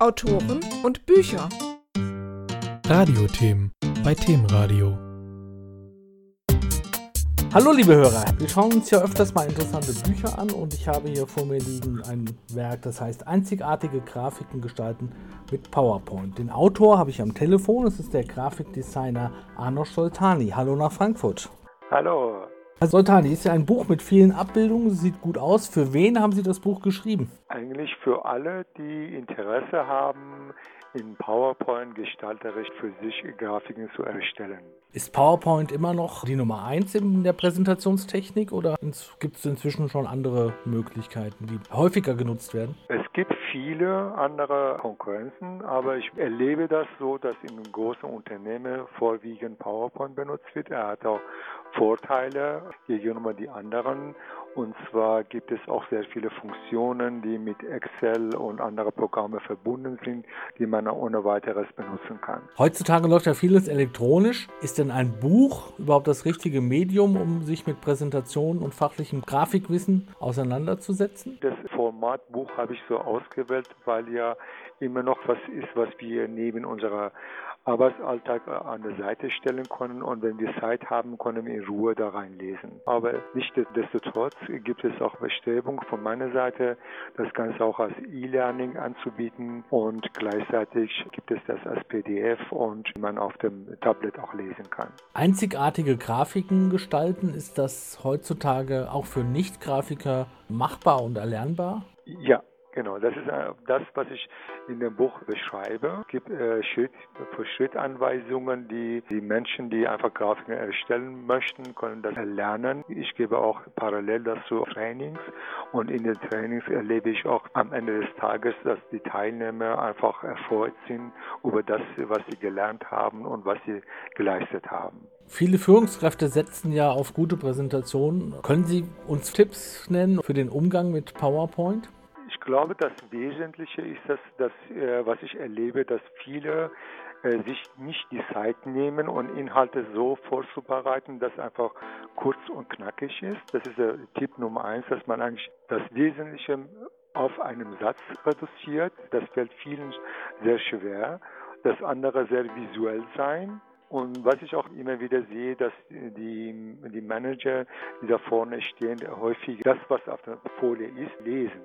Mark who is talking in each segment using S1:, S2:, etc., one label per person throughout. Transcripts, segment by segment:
S1: Autoren und Bücher.
S2: Radiothemen bei Themenradio.
S3: Hallo liebe Hörer, wir schauen uns ja öfters mal interessante Bücher an und ich habe hier vor mir liegen ein Werk, das heißt Einzigartige Grafiken gestalten mit PowerPoint. Den Autor habe ich am Telefon, es ist der Grafikdesigner Arnosch Soltani. Hallo nach Frankfurt.
S4: Hallo.
S3: Herr Soltani, ist ja ein Buch mit vielen Abbildungen, sieht gut aus. Für wen haben Sie das Buch geschrieben?
S4: Eigentlich für alle, die Interesse haben, in PowerPoint gestalterisch für sich Grafiken zu erstellen.
S3: Ist PowerPoint immer noch die Nummer eins in der Präsentationstechnik oder gibt es inzwischen schon andere Möglichkeiten, die häufiger genutzt werden?
S4: Es gibt viele andere Konkurrenzen, aber ich erlebe das so, dass in großen Unternehmen vorwiegend PowerPoint benutzt wird. Er hat auch Vorteile gegenüber die anderen. Und zwar gibt es auch sehr viele Funktionen, die mit Excel und anderen Programmen verbunden sind, die man ohne weiteres benutzen kann.
S3: Heutzutage läuft ja vieles elektronisch. Ist denn ein Buch überhaupt das richtige Medium, um sich mit Präsentationen und fachlichem Grafikwissen auseinanderzusetzen?
S4: Das Format Buch habe ich so ausgewählt, weil ja immer noch was ist, was wir neben unserer Arbeitsalltag äh, an der Seite stellen können und wenn wir Zeit haben, können wir in Ruhe da reinlesen. Aber nichtsdestotrotz gibt es auch Bestrebungen von meiner Seite, das Ganze auch als E-Learning anzubieten und gleichzeitig gibt es das als PDF und man auf dem Tablet auch lesen kann.
S3: Einzigartige Grafiken gestalten, ist das heutzutage auch für Nicht-Grafiker machbar und erlernbar?
S4: Ja, Genau, das ist äh, das, was ich in dem Buch beschreibe. Es gibt äh, Schritt für Schritt Anweisungen, die die Menschen, die einfach Grafiken erstellen möchten, können das lernen. Ich gebe auch parallel dazu Trainings und in den Trainings erlebe ich auch am Ende des Tages, dass die Teilnehmer einfach erfreut sind über das, was sie gelernt haben und was sie geleistet haben.
S3: Viele Führungskräfte setzen ja auf gute Präsentationen. Können Sie uns Tipps nennen für den Umgang mit PowerPoint?
S4: Ich glaube, das Wesentliche ist das, dass, äh, was ich erlebe, dass viele äh, sich nicht die Zeit nehmen und Inhalte so vorzubereiten, dass einfach kurz und knackig ist. Das ist der Tipp Nummer eins, dass man eigentlich das Wesentliche auf einem Satz reduziert. Das fällt vielen sehr schwer. Das andere sehr visuell sein. Und was ich auch immer wieder sehe, dass die, die Manager, die da vorne stehen, häufig das, was auf der Folie ist, lesen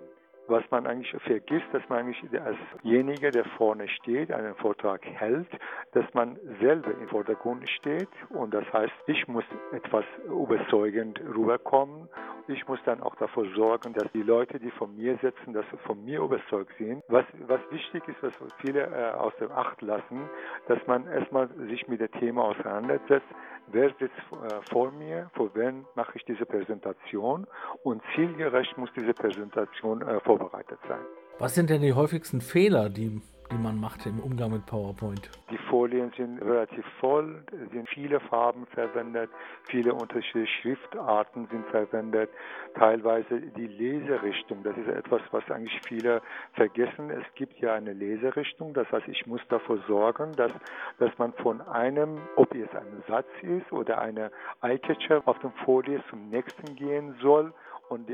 S4: was man eigentlich vergisst, dass man eigentlich alsjenige, der vorne steht, einen Vortrag hält, dass man selber im Vordergrund steht und das heißt, ich muss etwas überzeugend rüberkommen. Ich muss dann auch dafür sorgen, dass die Leute, die von mir sitzen, dass sie von mir überzeugt sind. Was, was wichtig ist, was viele äh, aus dem Acht lassen, dass man erstmal sich mit dem Thema auseinandersetzt, wer sitzt äh, vor mir, vor wen mache ich diese Präsentation und zielgerecht muss diese Präsentation äh, vorbereitet sein.
S3: Was sind denn die häufigsten Fehler, die die man macht im Umgang mit PowerPoint?
S4: Die Folien sind relativ voll, es sind viele Farben verwendet, viele unterschiedliche Schriftarten sind verwendet, teilweise die Leserichtung, das ist etwas, was eigentlich viele vergessen. Es gibt ja eine Leserichtung, das heißt, ich muss dafür sorgen, dass, dass man von einem, ob es ein Satz ist oder eine Eyecatcher auf der Folie zum nächsten gehen soll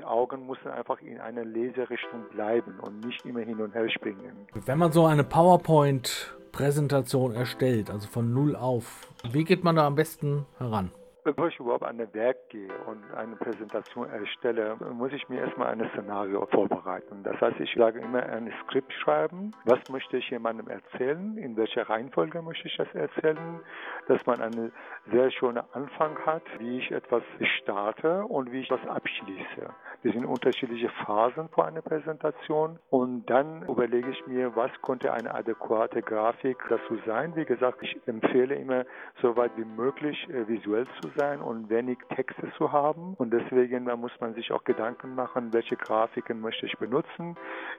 S4: Augen müssen einfach in einer Leserichtung bleiben und nicht immer hin und her springen.
S3: Wenn man so eine PowerPoint-Präsentation erstellt, also von null auf, wie geht man da am besten heran?
S4: Bevor ich überhaupt an ein Werk gehe und eine Präsentation erstelle, muss ich mir erstmal ein Szenario vorbereiten. Das heißt, ich sage immer ein Skript schreiben. Was möchte ich jemandem erzählen? In welcher Reihenfolge möchte ich das erzählen? Dass man einen sehr schönen Anfang hat, wie ich etwas starte und wie ich das abschließe. Das sind unterschiedliche Phasen vor einer Präsentation und dann überlege ich mir, was könnte eine adäquate Grafik dazu sein. Wie gesagt, ich empfehle immer, so weit wie möglich äh, visuell zu sein und wenig Texte zu haben. Und deswegen muss man sich auch Gedanken machen, welche Grafiken möchte ich benutzen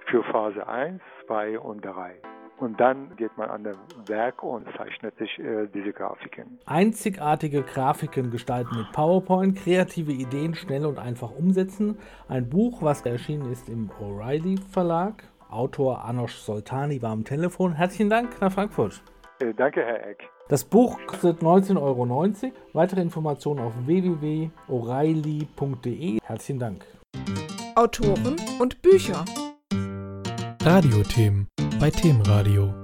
S4: für Phase 1, 2 und 3. Und dann geht man an das Werk und zeichnet sich äh, diese Grafiken.
S3: Einzigartige Grafiken gestalten mit PowerPoint, kreative Ideen schnell und einfach umsetzen. Ein Buch, was erschienen ist im O'Reilly Verlag. Autor Anosh Soltani war am Telefon. Herzlichen Dank nach Frankfurt.
S4: Äh, danke, Herr Eck.
S3: Das Buch kostet 19,90 Euro. Weitere Informationen auf www.o'reilly.de. Herzlichen Dank.
S1: Autoren und Bücher.
S2: Radiothemen bei Themenradio.